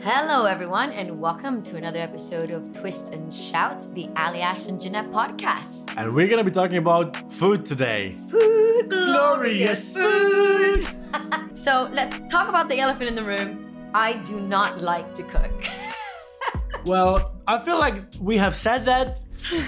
Hello, everyone, and welcome to another episode of Twist and Shouts, the Aljaz and Janette podcast. And we're gonna be talking about food today. Food, Glorious food. so let's talk about the elephant in the room. I do not like to cook. Well, I feel like we have said that,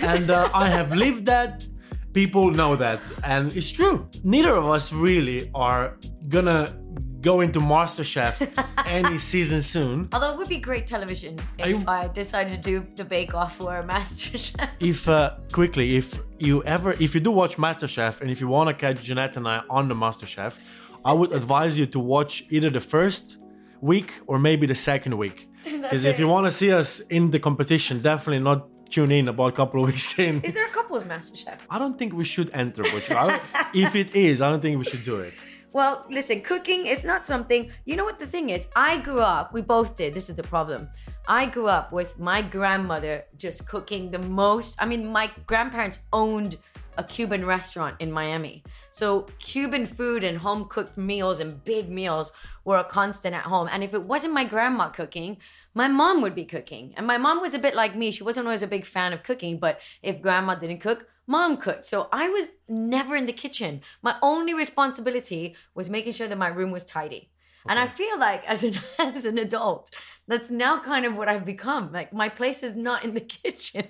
and uh, I have lived that. People know that, and it's true. Neither of us really are gonna go into MasterChef any season soon. Although it would be great television if I- I, decided to do the Bake Off or MasterChef. If uh, quickly, if you ever, if you do watch MasterChef, and if you want to catch Janette and I on the MasterChef, I would advise you to watch either the first week or maybe the second week. Because if you want to see us in the competition, definitely not tune in about a couple of weeks in. Is there a couples master chef? I don't think we should enter, but I if it is, I don't think we should do it. Well, listen, cooking is not something. You know what the thing is? I grew up, we both did. This is the problem. I grew up with my grandmother just cooking the most. I mean, my grandparents owned a Cuban restaurant in Miami. So, Cuban food and home cooked meals and big meals were a constant at home. And if it wasn't my grandma cooking, my mom would be cooking. And my mom was a bit like me. She wasn't always a big fan of cooking, but if grandma didn't cook, mom cooked. So I was never in the kitchen. My only responsibility was making sure that my room was tidy. And I feel like as an as an adult, that's now kind of what I've become. Like my place is not in the kitchen.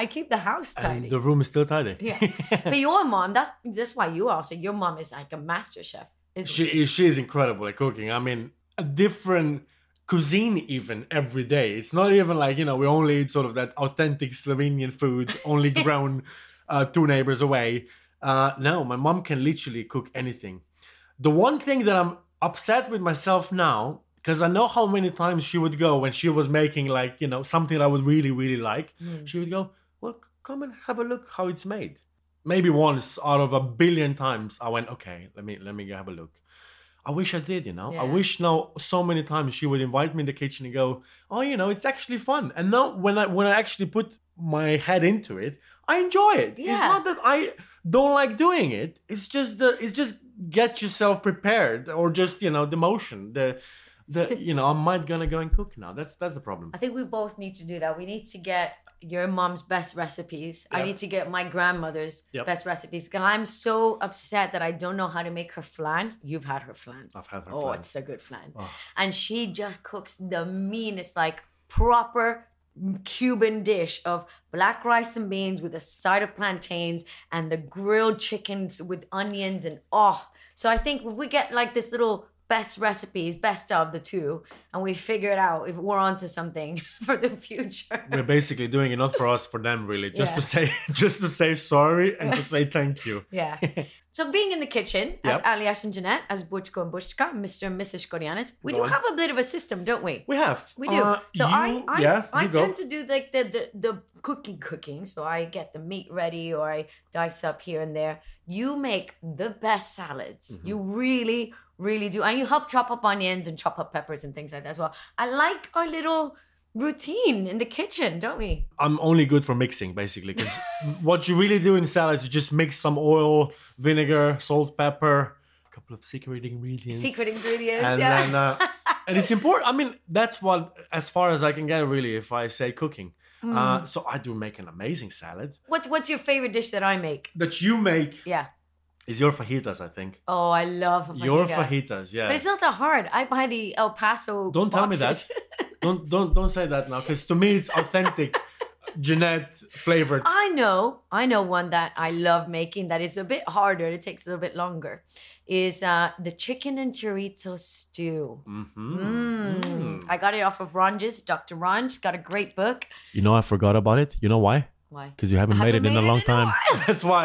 I keep the house tidy. And the room is still tidy. yeah. but your mom, that's that's why you also your mom is like a master chef. She she is incredible at cooking. I mean, a different cuisine even every day. It's not even like you know we only eat sort of that authentic Slovenian food, only grown uh, two neighbors away. Uh, no, my mom can literally cook anything. The one thing that I'm upset with myself now, because I know how many times she would go when she was making like you know something I would really really like. She would go, "Well, come and have a look how it's made." Maybe once out of a billion times, I went, "Okay, let me let me have a look." I wish I did, you know. I wish now so many times she would invite me in the kitchen and go, "Oh, you know, it's actually fun." And now when I when I actually put my head into it, I enjoy it. It's not that I don't like doing it. It's just the it's just get yourself prepared or just, you know, the motion. The the you know, I might gonna go and cook now. That's that's the problem. I think we both need to do that. We need to get your mom's best recipes. I need to get my grandmother's Yep. best recipes. I'm so upset that I don't know how to make her flan. You've had her flan. I've had her Oh, flan. it's a good flan. Oh. And she just cooks the meanest, like proper Cuban dish of black rice and beans with a side of plantains and the grilled chickens with onions and oh. So I think if we get like this little best recipes, best of the two, and we figure it out if we're onto something for the future. We're basically doing it not for us, for them, really. Just to say, just to say sorry and to say thank you. Yeah. So being in the kitchen as Yep. Aljaz and Janette, as Butchko and Bushka, Mr. and Mrs. Skorjanec, we Go do on. have a bit of a system, don't we? We have. We do. Uh, so I, you- I, yeah, I you go. tend to do like the, the the cooking cooking. So I get the meat ready or I dice up here and there. You make the best salads. Mm-hmm. You really, really do, and you help chop up onions and chop up peppers and things like that as well. I like our little routine in the kitchen, don't we? I'm only good for mixing, basically, because what you really do in salads, you just mix some oil, vinegar, salt, pepper, a couple of secret ingredients. Secret ingredients. and yeah. then uh, and it's important i mean that's what as far as i can get really if i say cooking Mm. uh, so i do make an amazing salad what's what's your favorite dish that I make? that you make Yeah. Is your fajitas i think Oh, I love your fajitas yeah But it's not that hard. I buy the El Paso. don't tell me that don't don't don't say that now because to me it's authentic Janette flavored I know, I know one that I love making that is a bit harder. It takes a little bit longer. Is uh, the chicken and chorizo stew. Mm-hmm. Mm. I got it off of Ranj's, Dr. Ranj. Got a great book. you know i forgot about it you know why Why? because you haven't made haven't it in a long it in a time that's why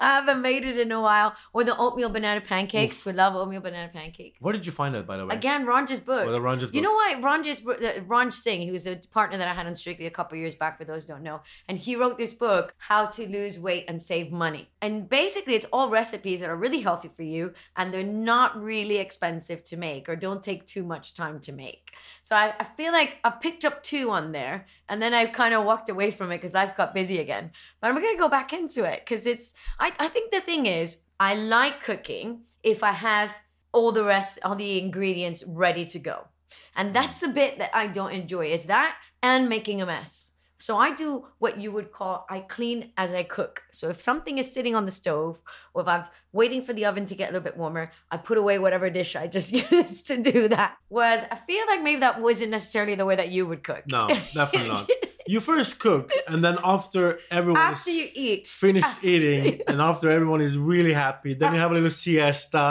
I haven't made it in a while. Or the oatmeal banana pancakes. We love oatmeal banana pancakes. where did you find that by the way Again, Ranj's book. Well, the Ranj's You book. know why uh, Ranj Singh, he was a partner that I had on Strictly a couple years back. For those who don't know, and he wrote this book, How to Lose Weight and Save Money. And basically, it's all recipes that are really healthy for you, and they're not really expensive to make, or don't take too much time to make. So I, I feel like I've picked up two on there, and then I kind of walked away from it because I've got busy again. But I'm gonna go back into it because it's. I, I think the thing is, I like cooking if I have all the rest, all the ingredients ready to go. And mm. that's the bit that I don't enjoy is that and making a mess. So I do what you would call I clean as I cook. So if something is sitting on the stove or if I'm waiting for the oven to get a little bit warmer, I put away whatever dish I just used to do that. Whereas I feel like maybe that wasn't necessarily the way that you would cook. no definitely not you first cook and then after everyone After you eat. finished eating and after everyone is really happy then you have a little siesta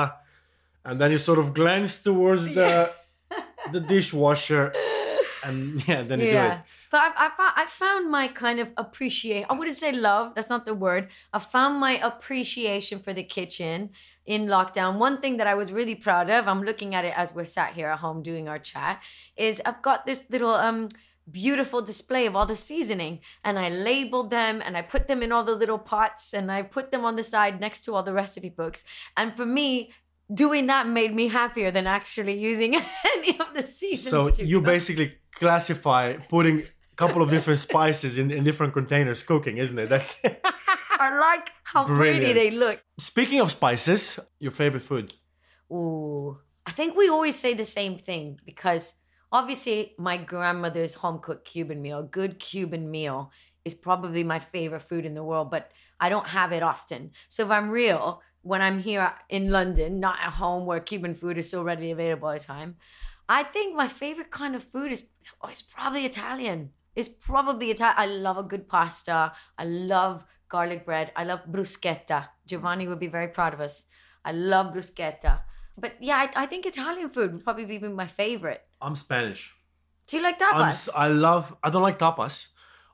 and then you sort of glance towards the the dishwasher and yeah then you do it But I, I, found, I found my kind of appreciation. I wouldn't say love, that's not the word. I found my appreciation for the kitchen in lockdown. One thing that I was really proud of, I'm looking at it as we're sat here at home doing our chat, is I've got this little um beautiful display of all the seasoning and I labeled them and I put them in all the little pots and I put them on the side next to all the recipe books. And for me, doing that made me happier than actually using any of the seasons. so you basically classify putting a couple of different spices in, in different containers cooking isn't it that's I like how pretty they look. speaking of spices your favorite food Ooh, I think we always say the same thing because obviously my grandmother's home cooked Cuban meal, a good Cuban meal, is probably my favorite food in the world, but I don't have it often. So if I'm real, when I'm here in London, not at home where Cuban food is so readily available all the time, I think my favorite kind of food is oh, it's probably Italian. It's probably Italian. I love a good pasta. I love garlic bread. I love bruschetta. Giovanni would be very proud of us. I love bruschetta. But yeah, I, I think Italian food would probably be my favorite. I'm spanish Do you like I'm, tapas? s- i love i don't like tapas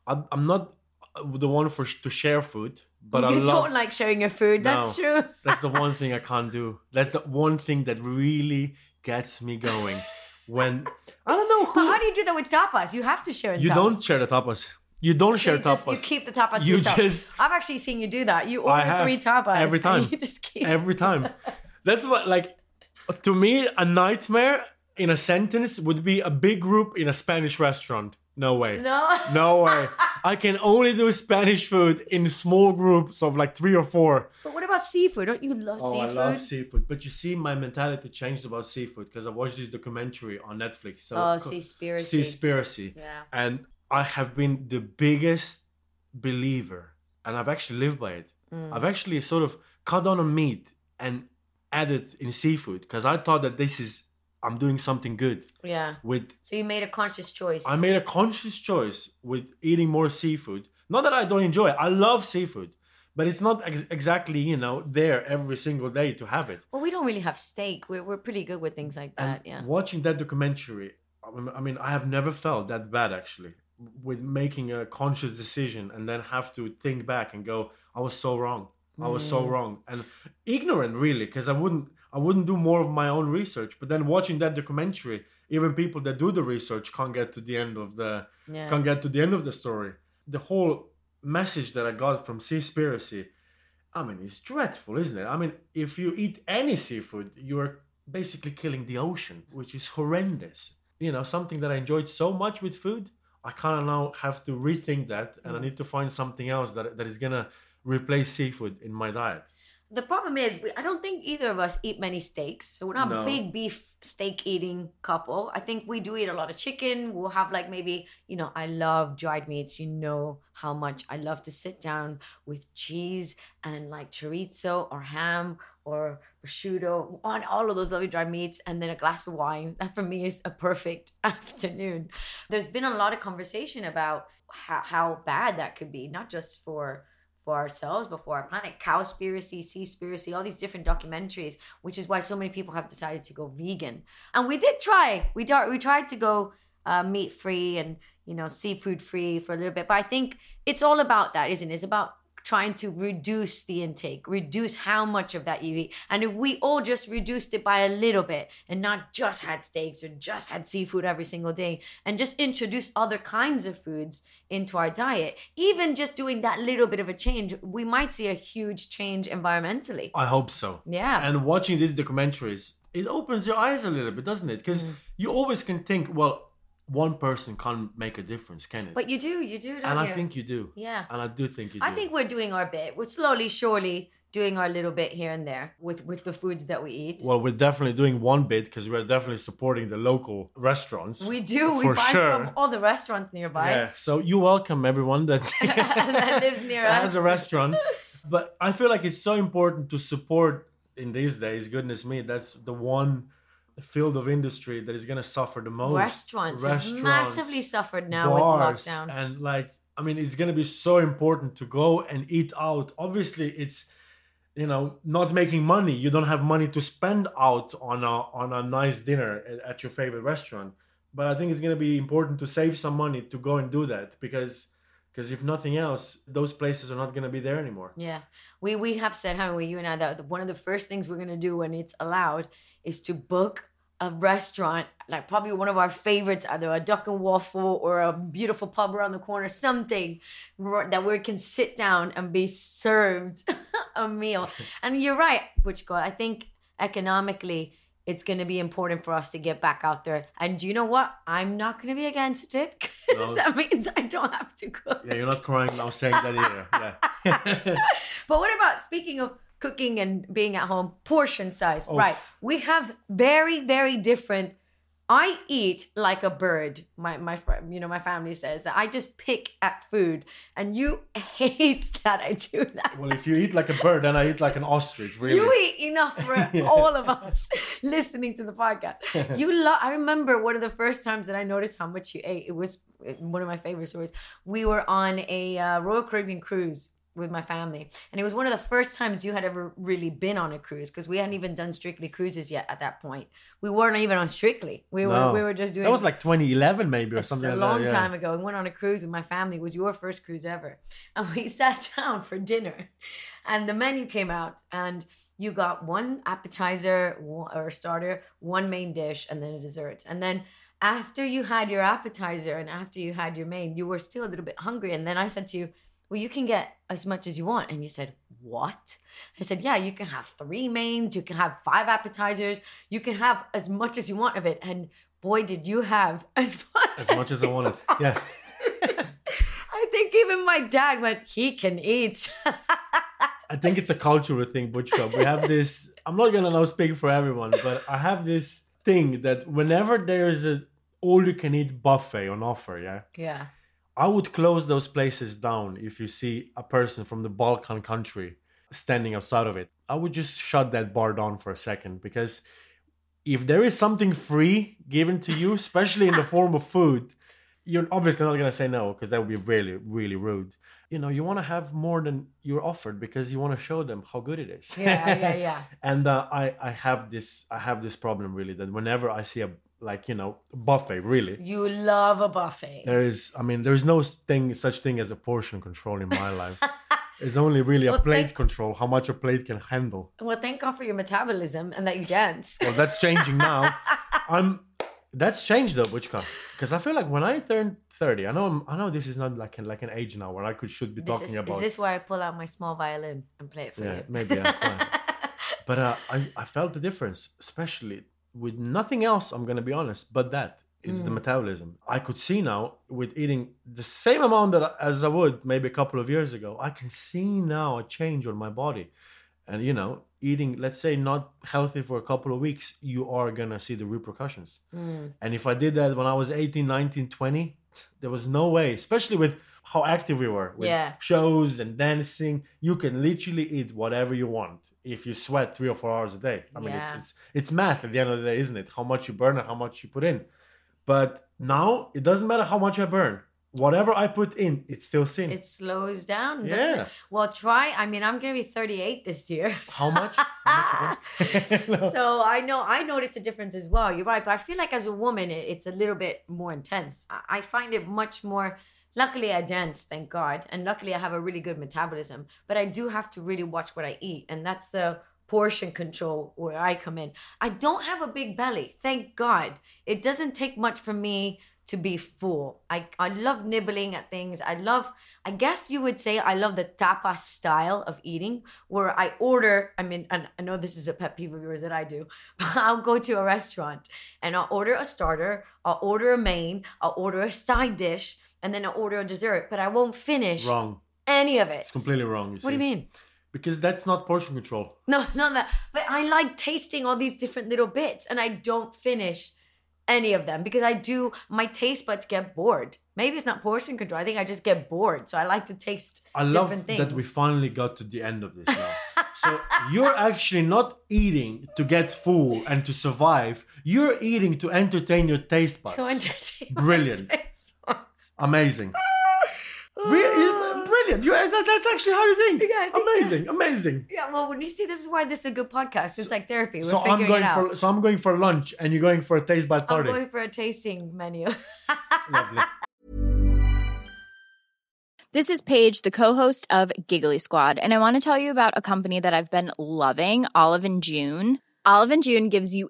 i'm, I'm not uh, the one for to share food but i you love don't like sharing your food. That's true. That's the one thing I can't do. That's the one thing that really gets me going. When I don't know But how do you do that with tapas? You have to share you tapas. don't share the tapas. You don't So share you, just, tapas you keep the tapas to You yourself. just- I've actually seen you do that. You I order three tapas Every time. You just keep. every time. That's what like to me a nightmare in a sentence would be a big group in a Spanish restaurant. No way. no. No way. I can only do Spanish food in small groups of like three or four. But what about seafood? Don't you love Oh, seafood? I love seafood. But you see, my mentality changed about seafood because I watched this documentary on Netflix. So oh, seaspiracy. Seaspiracy. Yeah. And I have been the biggest believer, and I've actually lived by it. Mm. I've actually sort of cut down on meat and added in seafood because I thought that this is I'm doing something good Yeah. with. So you made a conscious choice. I made a conscious choice with eating more seafood. Not that I don't enjoy it. I love seafood, but it's not ex- exactly you know there every single day to have it. well, we don't really have steak. We're, we're pretty good with things like And that. Yeah. watching that documentary, I mean- I have never felt that bad actually with making a conscious decision and then have to think back and go, I was so wrong. I was so Mm. wrong and ignorant really because I wouldn't I wouldn't do more of my own research. But then watching that documentary, even people that do the research can't get to the end of the Yeah. can't get to the end of the story. The whole message that I got from Seaspiracy, I mean, it's dreadful, isn't it? I mean, if you eat any seafood, you are basically killing the ocean, which is horrendous. you know something that I enjoyed so much with food. I kind of now have to rethink that, and I Mm. need to find something else that that is gonna replace seafood in my diet. The problem is, we, I don't think either of us eat many steaks. So we're not No. a big beef steak eating couple. I think we do eat a lot of chicken. We'll have like maybe, you know, I love dried meats. You know how much I love to sit down with cheese and like chorizo or ham or prosciutto on all of those lovely dried meats and then a glass of wine. That for me is a perfect afternoon. There's been a lot of conversation about how, how bad that could be, not just for for ourselves, but for our planet. Cowspiracy, Seaspiracy, all these different documentaries, which is why so many people have decided to go vegan. And we did try. We dar- we tried to go uh, meat free and you know seafood free for a little bit, but I think it's all about that, isn't it? It's about trying to reduce the intake, reduce how much of that you eat. And if we all just reduced it by a little bit and not just had steaks or just had seafood every single day and just introduce other kinds of foods into our diet, even just doing that little bit of a change, we might see a huge change environmentally. I hope so. Yeah. And watching these documentaries, it opens your eyes a little bit, doesn't it? Because Mm. you always can think, well, one person can't make a difference, can it? But you do, you do, don't and I you? think you do. Yeah. And I do think you do. I think we're doing our bit. We're slowly, surely doing our little bit here and there with with the foods that we eat. Well, we're definitely doing one bit because we're definitely supporting the local restaurants. we do. We for buy sure. from all the restaurants nearby. Yeah. So you welcome everyone that's That lives near us. that has a restaurant. But I feel like it's so important to support in these days. Goodness me, that's the one field of industry that is going to suffer the most. Restaurants, have massively suffered now bars, with lockdown. and like I mean, it's going to be so important to go and eat out. Obviously, it's you know not making money. You don't have money to spend out on a on a nice dinner at- at your favorite restaurant. But I think it's going to be important to save some money to go and do that because because if nothing else, those places are not going to be there anymore. Yeah, we we have said, haven't we, you and I, that one of the first things we're gonna do when it's allowed is to book a restaurant, like probably one of our favorites, either a duck and waffle or a beautiful pub around the corner, something that we can sit down and be served a meal. And you're right, Butchko. I think economically. It's going to be important for us to get back out there. And you know what? I'm not going to be against it because No. that means I don't have to cook. Yeah, you're not crying now saying that either. Yeah. But what about speaking of cooking and being at home, portion size? Oof. Right. We have very, very different. I eat like a bird. My my friend, you know, my family says that I just pick at food, and you hate that I do that. well, if you eat like a bird, then I eat like an ostrich. Really. You eat enough for all of us listening to the podcast. You love. I remember one of the first times that I noticed how much you ate. It was one of my favorite stories. We were on a uh, Royal Caribbean cruise with my family, and it was one of the first times you had ever really been on a cruise because we hadn't even done Strictly cruises yet at that point. We weren't even on Strictly. We were we were just doing. That was like 2011, maybe, or It's something a like long that. yeah. time ago. We went on a cruise with my family. It was your first cruise ever. And we sat down for dinner. And the menu came out and you got one appetizer or starter, one main dish, and then a dessert. And then after you had your appetizer and after you had your main, you were still a little bit hungry. And then I said to you, well, you can get as much as you want. And you said, what? I said, yeah, you can have three mains, you can have five appetizers, you can have as much as you want of it. And boy, did you have as much As much as I wanted. want. Yeah. I think even my dad went, he can eat. I think it's a cultural thing, Butch Club. We have this. I'm not gonna now speak for everyone, but I have this thing that whenever there is a all-you-can-eat buffet on offer, yeah, yeah. I would close those places down if you see a person from the Balkan country standing outside of it. I would just shut that bar down for a second because if there is something free given to you, especially in the form of food, you're obviously not gonna say no because that would be really, really rude. You know, you want to have more than you're offered because you want to show them how good it is. Yeah, yeah, yeah. and uh, I, I have this, I have this problem really that whenever I see a like you know buffet, really, You love a buffet. there is, I mean, there is no thing, such thing as a portion control in my life. It's only really a plate thank- control, how much a plate can handle. Well, thank God for your metabolism and that you dance. Well, that's changing now. I'm. That's changed though, Butchka, because I feel like when I turned thirty, I know, I'm, I know this is not like an, like an age now where I could should be This talking is, about. is this where I pull out my small violin and play it for yeah, you? maybe. Yeah. But uh, I, I felt the difference, especially with nothing else. I'm gonna be honest, but that It's Mm. the metabolism. I could see now with eating the same amount that as I would maybe a couple of years ago. I can see now a change on my body, and you know, eating let's say not healthy for a couple of weeks, you are gonna see the repercussions. Mm. And if I did that when I was 18, 19, 20, there was no way, especially with how active we were with Yeah. shows and dancing. You can literally eat whatever you want if you sweat three or four hours a day. I mean, Yeah. it's, it's it's math at the end of the day, isn't it? How much you burn and how much you put in. But now it doesn't matter how much I burn. Whatever I put in, it's still sin. It slows down. Yeah. it? Well, try. I mean, I'm gonna be 38 this year. how much? How much? No. so I know I noticed a difference as well. You're right, but I feel like as a woman, it, it's a little bit more intense. I, I find it much more. Luckily, I dance, thank God, and luckily I have a really good metabolism. But I do have to really watch what I eat, and that's the portion control where I come in. I don't have a big belly, thank God. It doesn't take much for me to be full. I, I love nibbling at things. I love, I guess you would say, I love the tapas style of eating where I order, I mean, I know this is a pet peeve of yours that I do, but I'll go to a restaurant and I'll order a starter, I'll order a main, I'll order a side dish, and then I'll order a dessert, but I won't finish wrong. any of it. It's completely wrong. You What do you mean? Because that's not portion control. No, not that. But I like tasting all these different little bits, and I don't finish any of them because I do. My taste buds get bored. Maybe it's not portion control. I think I just get bored. So I like to taste I love that we finally got to the end of this now. so you're actually not eating to get full and to survive. You're eating to entertain your taste buds. to entertain my Brilliant. taste. Amazing. Re- brilliant. You, that, that's actually how you think. Yeah, think- amazing. Amazing. Yeah, well, when you see, this is why this is a good podcast. It's like therapy. We're So figuring I'm going it out. for so I'm going for lunch and you're going for a taste bud party. I'm going for a tasting menu. Lovely. This is Paige, the co-host of Giggly Squad, and I want to tell you about a company that I've been loving, Olive and June. Olive and June gives you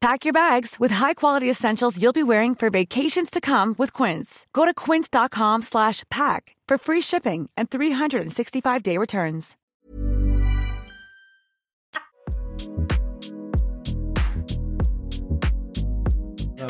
Pack your bags with high-quality essentials you'll be wearing for vacations to come with Quince. Go to quince.com slash pack for free shipping and 365-day returns.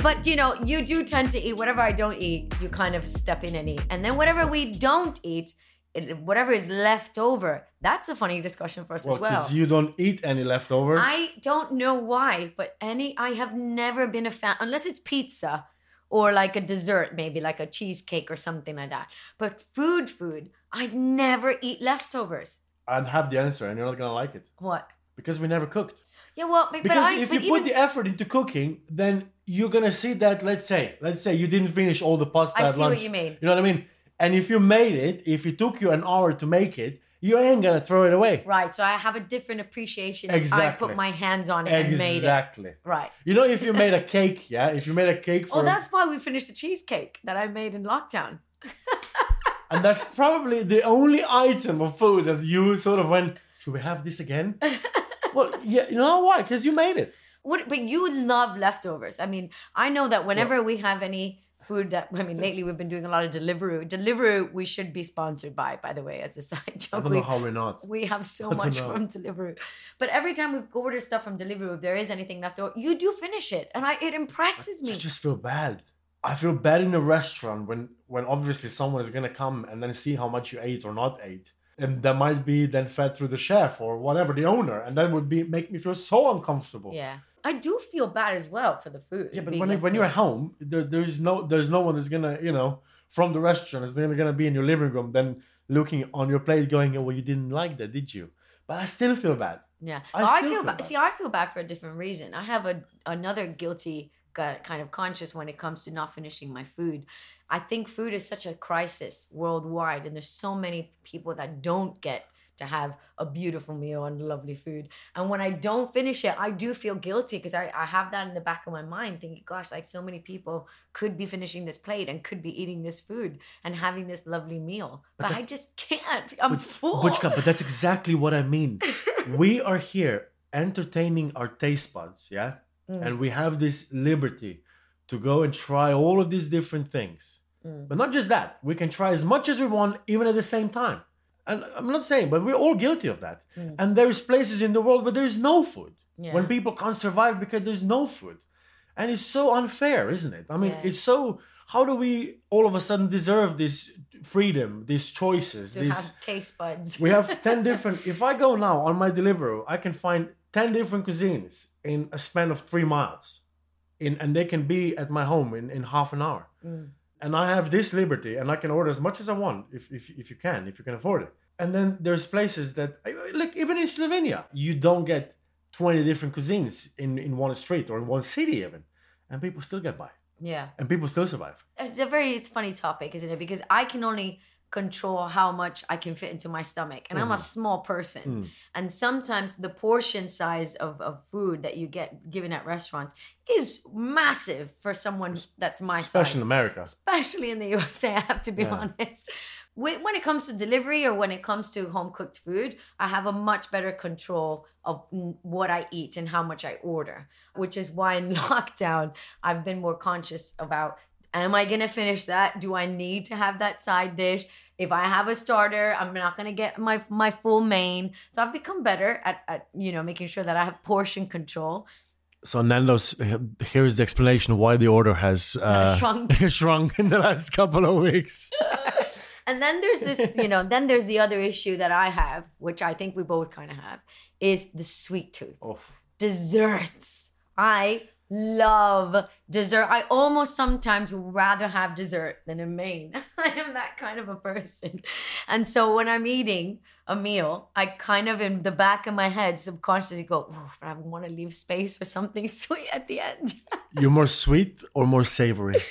But you know, you do tend to eat whatever I don't eat. You kind of step in and eat, and then whatever we don't eat, it, whatever is left over. That's a funny discussion for us Well, as well. because you don't eat any leftovers. I don't know why, but any I have never been a fan unless it's pizza or like a dessert, maybe like a cheesecake or something like that. But food, food, I never eat leftovers. I'd have the answer, and you're not gonna like it What? because we never cooked. Yeah, well, but Because I, if you put the effort into cooking, then you're gonna see that. Let's say, let's say you didn't finish all the pasta I see what you mean. You know what I mean? And if you made it, if it took you an hour to make it, you ain't gonna throw it away. right, so I have a different appreciation. if I put my hands on it and made it. Exactly. Right. You know, if you made a cake, yeah, if you made a cake for, Oh, that's why we finished the cheesecake that I made in lockdown. and that's probably the only item of food that you sort of went, should we have this again? well, yeah, you know why? Because you made it. What? But you love leftovers. I mean, I know that whenever we have any food that I mean, lately we've been doing a lot of Deliveroo. Deliveroo, we should be sponsored by, by the way, as a side I joke. don't We, know how we're not. we have so much know. from Deliveroo. But every time we order stuff from Deliveroo, if there is anything left over, you do finish it, and I it impresses me. I just feel bad. I feel bad in a restaurant when when obviously someone is gonna come and then see how much you ate or not ate. And that might be then fed through the chef or whatever, the owner. And that would be make me feel so uncomfortable. Yeah, I do feel bad as well for the food. Yeah, but when, when you're at home, there, there's no there's no one that's gonna, you know, from the restaurant is then gonna be in your living room, then looking on your plate going, Oh, well, you didn't like that, did you? But I still feel bad. Yeah, I oh, I, feel feel bad. bad. See, I feel bad for a different reason. I have a another guilty kind of conscience when it comes to not finishing my food. I think food is such a crisis worldwide, and there's so many people that don't get to have a beautiful meal and lovely food. And when I don't finish it, I do feel guilty because I, I have that in the back of my mind, thinking, gosh, like so many people could be finishing this plate and could be eating this food and having this lovely meal. But, I just can't. I'm full. Butchka, but that's exactly what I mean. we are here entertaining our taste buds, yeah? Mm. And we have this liberty to go and try all of these different things. Mm. But not just that, we can try as much as we want, even at the same time. And I'm not saying, but we're all guilty of that. Mm. And there's places in the world where there's no food. Yeah. When people can't survive because there's no food. And it's so unfair, isn't it? I mean, Yeah. it's so. How do we all of a sudden deserve this freedom, these choices, to these have taste buds. we have 10 different if i go now on my delivery, i can find 10 different cuisines in a span of three miles in and they can be at my home in, in half an hour Mm. And i have this liberty and i can order as much as i want if, if, if you can if you can afford it and then there's places that like even in slovenia you don't get 20 different cuisines in, in one street or in one city even and people still get by Yeah. and people still survive It's a very it's funny topic, isn't it? Because I can only control how much I can fit into my stomach. And I'm a small person. Mm. And sometimes the portion size of, of food that you get given at restaurants is massive for someone that's my size. especially in america Especially in the USA, I have to be Yeah. honest. When when it comes to delivery or when it comes to home cooked food, I have a much better control of mm, what I eat and how much I order, which is why in lockdown, I've been more conscious about am I going to finish that? Do I need to have that side dish? If I have a starter, I'm not going to get my my full main. So I've become better at, at you know making sure that I have portion control. So Nando's, here's the explanation why the order has uh, shrunk. shrunk in the last couple of weeks. And then there's this, you know, then there's the other issue that I have, which I think we both kind of have, is the sweet tooth. Oof. Desserts. I love dessert. I almost sometimes rather have dessert than a main. I am that kind of a person. And so when I'm eating a meal, I kind of in the back of my head subconsciously go, but I want to leave space for something sweet at the end. You're more sweet or more savory?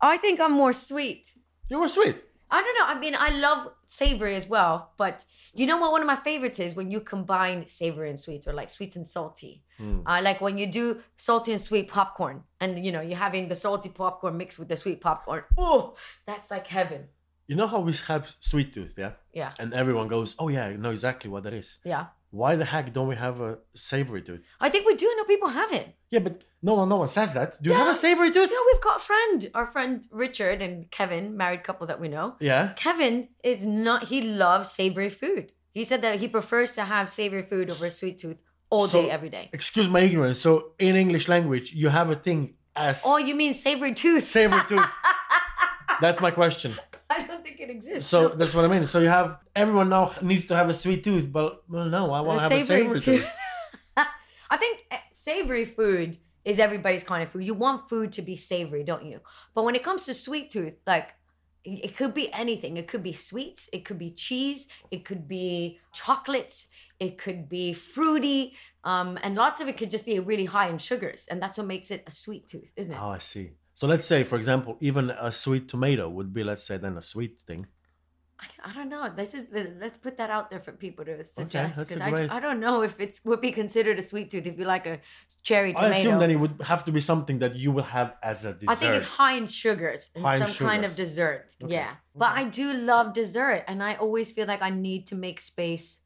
I think I'm more sweet. You're more sweet. I don't know. I mean, I love savory as well, but you know what? One of my favorites is when you combine savory and sweet, or like sweet and salty. Hmm. I like when you do salty and sweet popcorn, and you know you're having the salty popcorn mixed with the sweet popcorn. Oh, that's like heaven. You know how we have sweet tooth, yeah? Yeah, And everyone goes, oh yeah, I know exactly what that is. yeah. Why the heck don't we have a savory tooth? I think we do know people have it. Yeah, but no one, no one says that. Do you have a savory tooth? No, we've got a friend, our friend Richard and Kevin, married couple that we know. Yeah. Kevin is not. He loves savory food. He said that he prefers to have savory food over sweet tooth all So- day, every day. Excuse my ignorance. So in English language, you have a thing as Oh, you mean savory tooth? savory tooth. That's my question. I don't it exists. So that's what I mean. So you have everyone now needs to have a sweet tooth, but well, no, I want to have a savory tooth. I think eh, savory food is everybody's kind of food. You want food to be savory, don't you? But when it comes to sweet tooth, like it it could be anything. It could be sweets, it could be cheese, it could be chocolates, it could be fruity, um, and lots of it could just be really high in sugars, and that's what makes it a sweet tooth, isn't it? Oh, I see. So let's say, for example, even a sweet tomato would be, let's say, then a sweet thing. I, I don't know. This is the, let's put that out there for people to suggest because great- I, I don't know if it would be considered a sweet tooth if you like a cherry tomato. I assume then it would have to be something that you will have as a dessert. I think it's high in sugars and some kind of dessert. Okay. Yeah. But I do love dessert and I always feel like I need to make space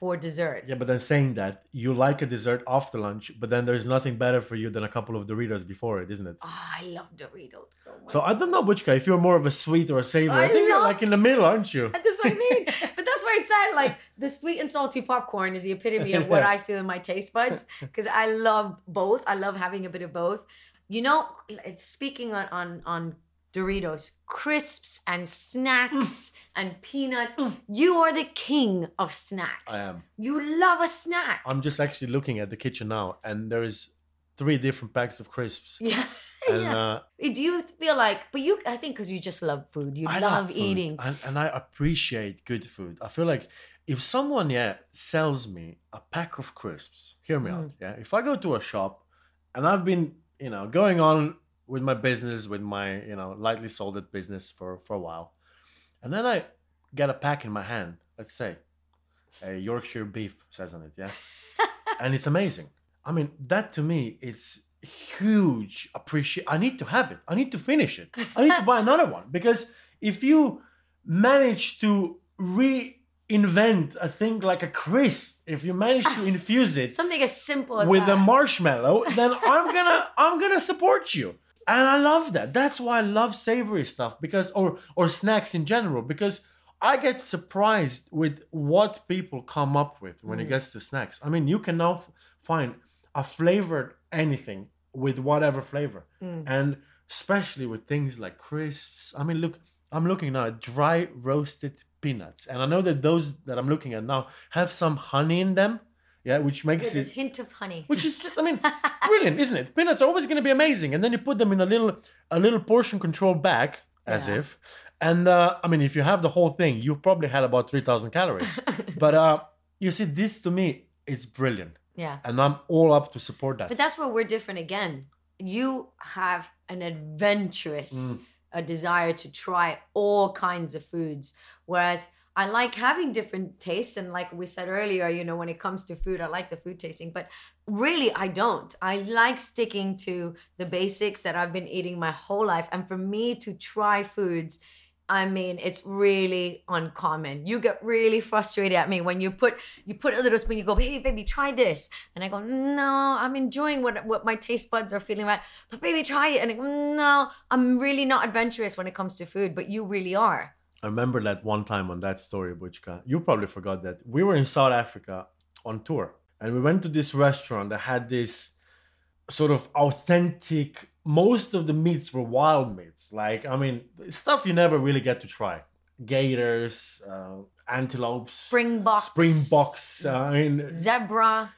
for dessert. Yeah, but then saying that you like a dessert after lunch, but then there's nothing better for you than a couple of Doritos before it, isn't it? Oh, I love Doritos so much. So I don't know, Butchka, if you're more of a sweet or a savory. I, I think you're like in the middle, aren't you? That's what I mean. but that's why I said like the sweet and salty popcorn is the epitome of what Yeah. I feel in my taste buds because I love both. I love having a bit of both. You know, it's speaking on on on Doritos, crisps and snacks mm. and peanuts. Mm. You are the king of snacks. I am. You love a snack. I'm just actually looking at the kitchen now, and there is three different packs of crisps. yeah. And yeah. uh, Do you feel like, but you, I think because you just love food. You I love, food, eating. and, and I appreciate good food. I feel like if someone yeah sells me a pack of crisps, hear me mm. out. Yeah, if I go to a shop and I've been you know going on with my business, with my you know lightly salted business for for a while, and then I get a pack in my hand. Let's say a Yorkshire beef says on it, yeah, and it's amazing. I mean that to me it's huge appreciate i need to have it i need to finish it i need to buy another one because if you manage to reinvent a thing like a crisp if you manage to infuse it Something as simple as with that. a marshmallow then i'm gonna i'm gonna support you and i love that. That's why i love savory stuff because or or snacks in general because i get surprised with what people come up with when it mm. gets to snacks. I mean you can now f- find a flavored anything with whatever flavor. Mm. And especially with things like crisps. I mean look i'm looking now at dry roasted peanuts. And i know that those that i'm looking at now have some honey in them yeah which makes with a it hint of honey. which is just i mean brilliant isn't it peanuts are always going to be amazing and then you put them in a little a little portion control bag as Yeah. if and uh, i mean if you have the whole thing you've probably had about 3000 calories but uh, you see this to me is brilliant yeah. and i'm all up to support that But that's where we're different again. You have an adventurous Mm. a desire to try all kinds of foods, whereas I like having different tastes. And like we said earlier, you know, when it comes to food, I like the food tasting, but really I don't. I like sticking to the basics that I've been eating my whole life. And for me to try foods, I mean, it's really uncommon. You get really frustrated at me when you put you put a little spoon. You go, "Hey, baby, try this," and I go, "No, I'm enjoying what what my taste buds are feeling like." But baby, try it, and I go, "No, I'm really not adventurous when it comes to food, but you really are." I remember that one time on that story, Butchka. You probably forgot that. We were in South Africa on tour and we went to this restaurant that had this sort of authentic, most of the meats were wild meats. Like, I mean, stuff you never really get to try gators, uh, antelopes, Springboks, springboks. Uh, I mean, zebra.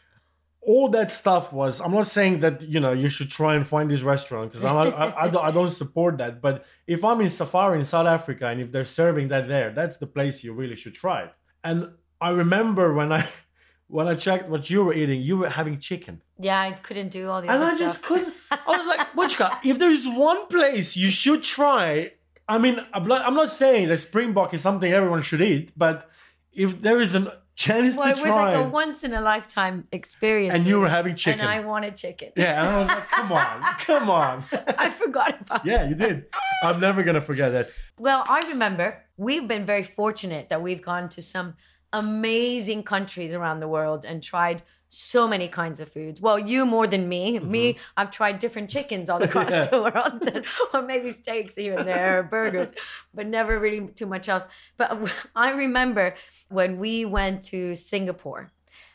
All that stuff was i'm not saying that you know you should try and find this restaurant because I, I, I, don't, I don't support that. But if i'm in safari in south africa and if they're serving that there that's the place you really should try it. And i remember when i when i checked what you were eating you were having chicken. Yeah, I couldn't do all the and i just couldn't i was like Butchka, if there is one place you should try i mean i'm not I'm not saying that springbok is something everyone should eat but if there is a chance Well, to it was like a once in a lifetime experience. and you were having chicken And I wanted chicken. yeah and i was like come on come on I forgot about Yeah, you did. I'm never gonna forget that. Well, I remember we've been very fortunate that we've gone to some amazing countries around the world and tried so many kinds of foods. Well, you more than me. Me, mm-hmm. I've tried different chickens all across Yeah. the world, or maybe steaks here and there, or burgers, but never really too much else. But I remember when we went to Singapore.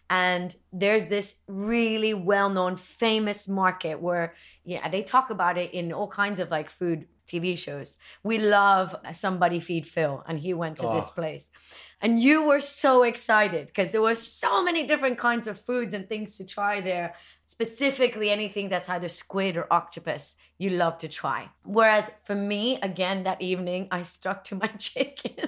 And there's this really well-known, famous market where, yeah, they talk about it in all kinds of like food TV shows. We love Somebody Feed Phil, and he went to this Oh. place. And you were so excited because there were so many different kinds of foods and things to try there. Specifically, anything that's either squid or octopus, you love to try. Whereas for me, again, that evening, I stuck to my chicken.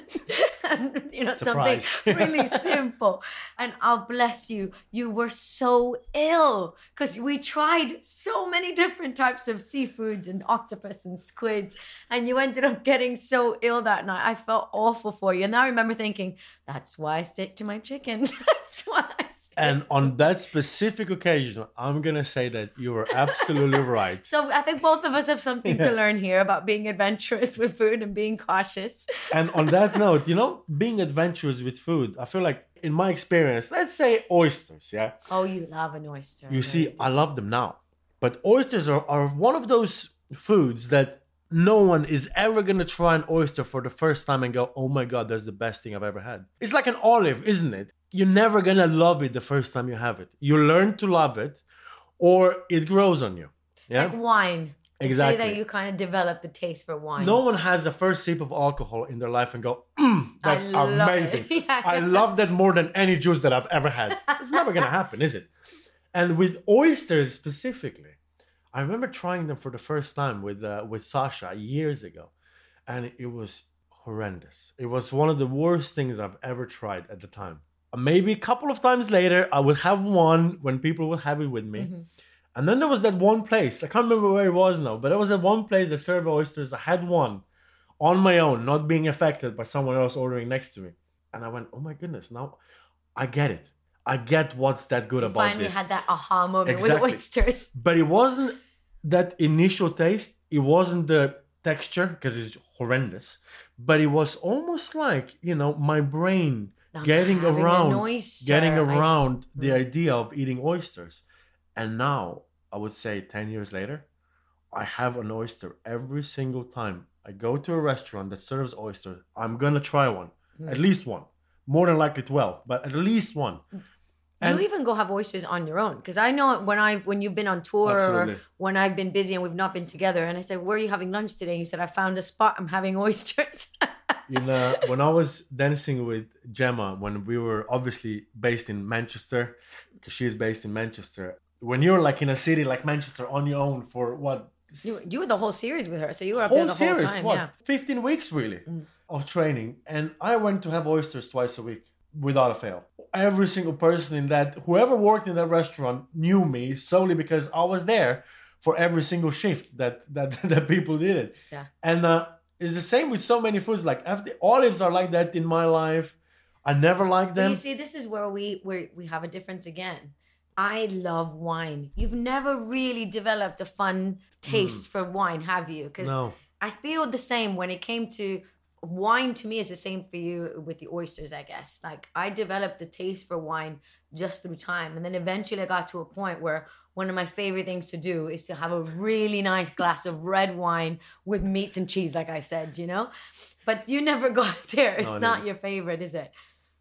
and, you know, something really simple. And I'll bless you, you were so ill because we tried so many different types of seafoods and octopus and squids. And you ended up getting so ill that night. I felt awful for you. And I remember thinking, that's why I stick to my chicken. that's why I Yes. And on that specific occasion, I'm gonna say that you were absolutely right. So I think both of us have something to learn here about being adventurous with food and being cautious. And on that note, you know, being adventurous with food, I feel like in my experience, let's say oysters, yeah. Oh, you love an oyster. You I see, I love them now. But oysters are, are one of those foods that no one is ever gonna try an oyster for the first time and go, oh my god, that's the best thing I've ever had. It's like an olive, isn't it? You're never gonna love it the first time you have it. You learn to love it, or it grows on you. Yeah. Like wine. They Exactly. Say that you kind of develop the taste for wine. No one has the first sip of alcohol in their life and go, mm, that's it." amazing. Yeah. I love that more than any juice that I've ever had. It's never gonna happen, is it? And with oysters specifically, I remember trying them for the first time with uh, with Sasha years ago, and it was horrendous. It was one of the worst things I've ever tried at the time. Uh, Maybe a couple of times later, I would have one when people would have it with me. Mm-hmm. And then there was that one place, I can't remember where it was now, but there was that one place that served oysters. I had one on my own, not being affected by someone else ordering next to me. And I went, oh my goodness, now I get it. I get what's that good You about finally this. Finally, had that aha moment Exactly. with oysters. But it wasn't that initial taste, it wasn't the texture, because it's horrendous, but it was almost like, you know, my brain I'm getting around getting I- around the Mm. idea of eating oysters. And now, I would say 10 years later, I have an oyster every single time I go to a restaurant that serves oysters. I'm going to try one, Mm. at least one. More than likely 12, but at least one. And you even go have oysters on your own because I know when I when you've been on tour Absolutely. or when I've been busy and we've not been together and I said where are you having lunch today and you said I found a spot I'm having oysters you know when I was dancing with Gemma, when we were obviously based in Manchester, because she is based in Manchester. When you're like in a city like Manchester on your own for what you, you were the whole series with her so you were up whole there the whole series, time what yeah 15 weeks really Mm. of training, and I went to have oysters twice a week without a fail. Every single person in that, whoever worked in that restaurant, knew me solely because I was there for every single shift that that that people did it. Yeah. and uh, it's the same with so many foods. Like after, olives are like that in my life. I never liked But them. you see, this is where we where we have a difference again. I love wine. You've never really developed a fun taste for wine, have you? Because Mm. no, I feel the same when it came to wine. To me, is the same for you with the oysters. I guess like I developed a taste for wine just through time, and then eventually I got to a point where one of my favorite things to do is to have a really nice glass of red wine with meats and cheese, like I said, you know. But you never got there. It's No, not your favorite, is it?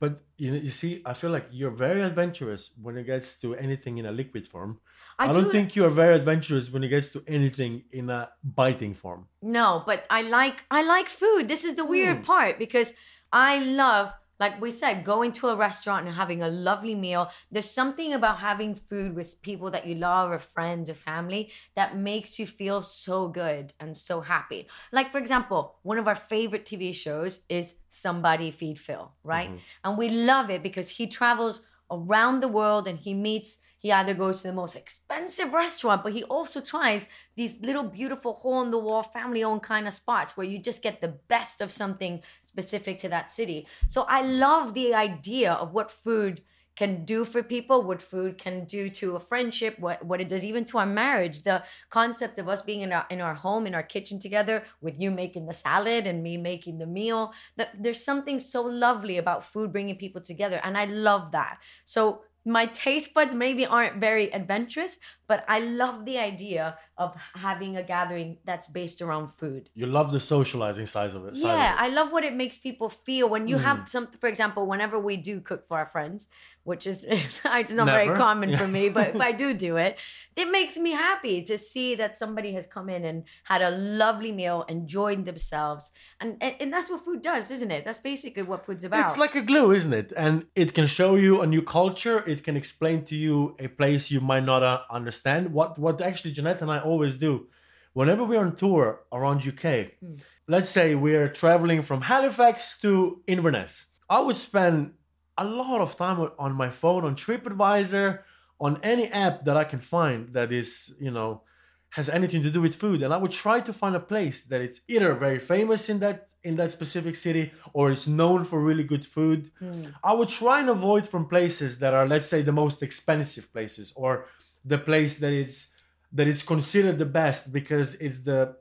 but you know, you see, I feel like you're very adventurous when it gets to anything in a liquid form. I, don't do- think you are very adventurous when it gets to anything in a biting form. No, but I like I like food. This is the weird hmm. part because I love like we said going to a restaurant and having a lovely meal. There's something about having food with people that you love or friends or family that makes you feel so good and so happy. Like for example, one of our favorite TV shows is Somebody Feed Phil, right? Mm-hmm. And we love it because he travels around the world and he meets he either goes to the most expensive restaurant but he also tries these little beautiful hole in the wall family owned kind of spots where you just get the best of something specific to that city. So i love the idea of what food can do for people what food can do to a friendship what, what it does even to our marriage. The concept of us being in our in our home in our kitchen together with you making the salad and me making the meal that there's something so lovely about food bringing people together and i love that. So my taste buds maybe aren't very adventurous but i love the idea of having a gathering that's based around food You love the socializing side of it. side of yeah, it. I love what it makes people feel when you Mm. have some. For example, whenever we do cook for our friends, which is it's not very Never. common for me, but if I do do it, it makes me happy to see that somebody has come in and had a lovely meal, enjoyed themselves, and and, and that's what food does, isn't it? That's basically what food's about. It's like a glue, isn't it? And it can show you a new culture. It can explain to you a place you might not uh, understand. What what actually Janette and I always do, whenever we're on tour around UK, hmm. let's say we're traveling from Halifax to Inverness, I would spend a lot of time on- my phone on TripAdvisor, on any app that I can find that is you know has anything to do with food. And i would try to find a place that it's either very famous in that in that specific city or it's known for really good food. Hmm. I would try and avoid from places that are let's say the most expensive places or the place that is that is considered the best because it's the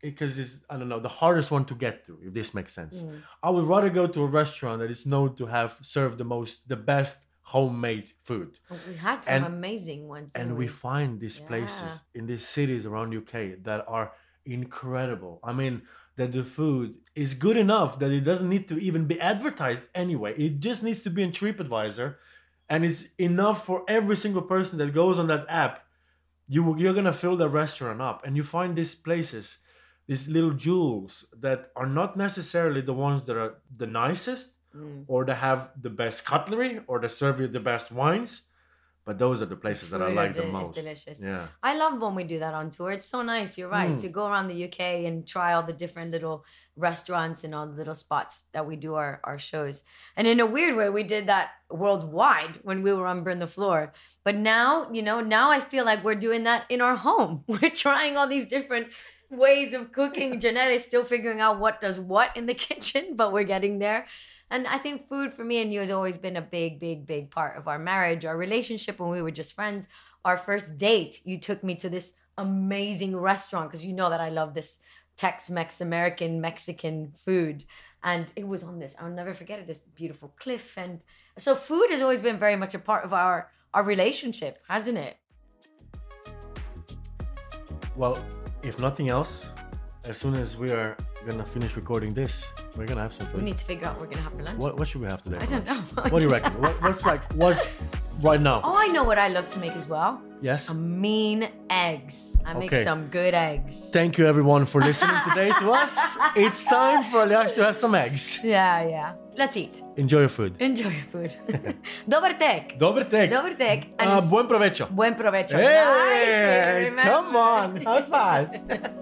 because it's i don't know the hardest one to get to if this makes sense mm. i would rather go to a restaurant that is known to have served the most the best homemade food oh, We had some And- amazing ones. and didn't we find these Yeah. places in these cities around UK that are incredible. I mean, that the food is good enough that it doesn't need to even be advertised anyway. It just needs to be in TripAdvisor, and it's enough for every single person that goes on that app. You you're gonna fill the restaurant up, and you find these places, these little jewels that are not necessarily the ones that are the nicest, Mm. or that have the best cutlery, or that serve you the best wines. But those are the places that I like the most. delicious. Yeah. I love when we do that on tour. It's so nice. You're right Mm. to go around the UK and try all the different little restaurants and all the little spots that we do our, our shows. And in a weird way, we did that worldwide when we were on Burn the Floor. But now, you know, now I feel like we're doing that in our home. We're trying all these different ways of cooking. Janette is still figuring out what does what in the kitchen, but we're getting there. And I think food for me and you has always been a big, big, big part of our marriage, our relationship when we were just friends. Our first date, you took me to this amazing restaurant because you know that I love this Tex Mex, American, Mexican food. And it was on this, I'll never forget it, this beautiful cliff. And so food has always been very much a part of our, our relationship, hasn't it? Well, if nothing else, as soon as we are gonna finish recording this, we're gonna have some food. We need to figure out what we're to have for lunch. What, what should we have today? I don't know. What do you reckon? what, what's like what's right now? Oh, I know what I love to make as well. yes. A mean eggs. I make Okay. some good eggs. Thank you everyone for listening today to us. It's time for Aljaz to have some eggs. Yeah, yeah. Let's eat. Enjoy your food. Enjoy your food. Dobar tek. Dobar tek. Tek. Uh, buen provecho. Buen provecho. Hey, nice. come on. High five.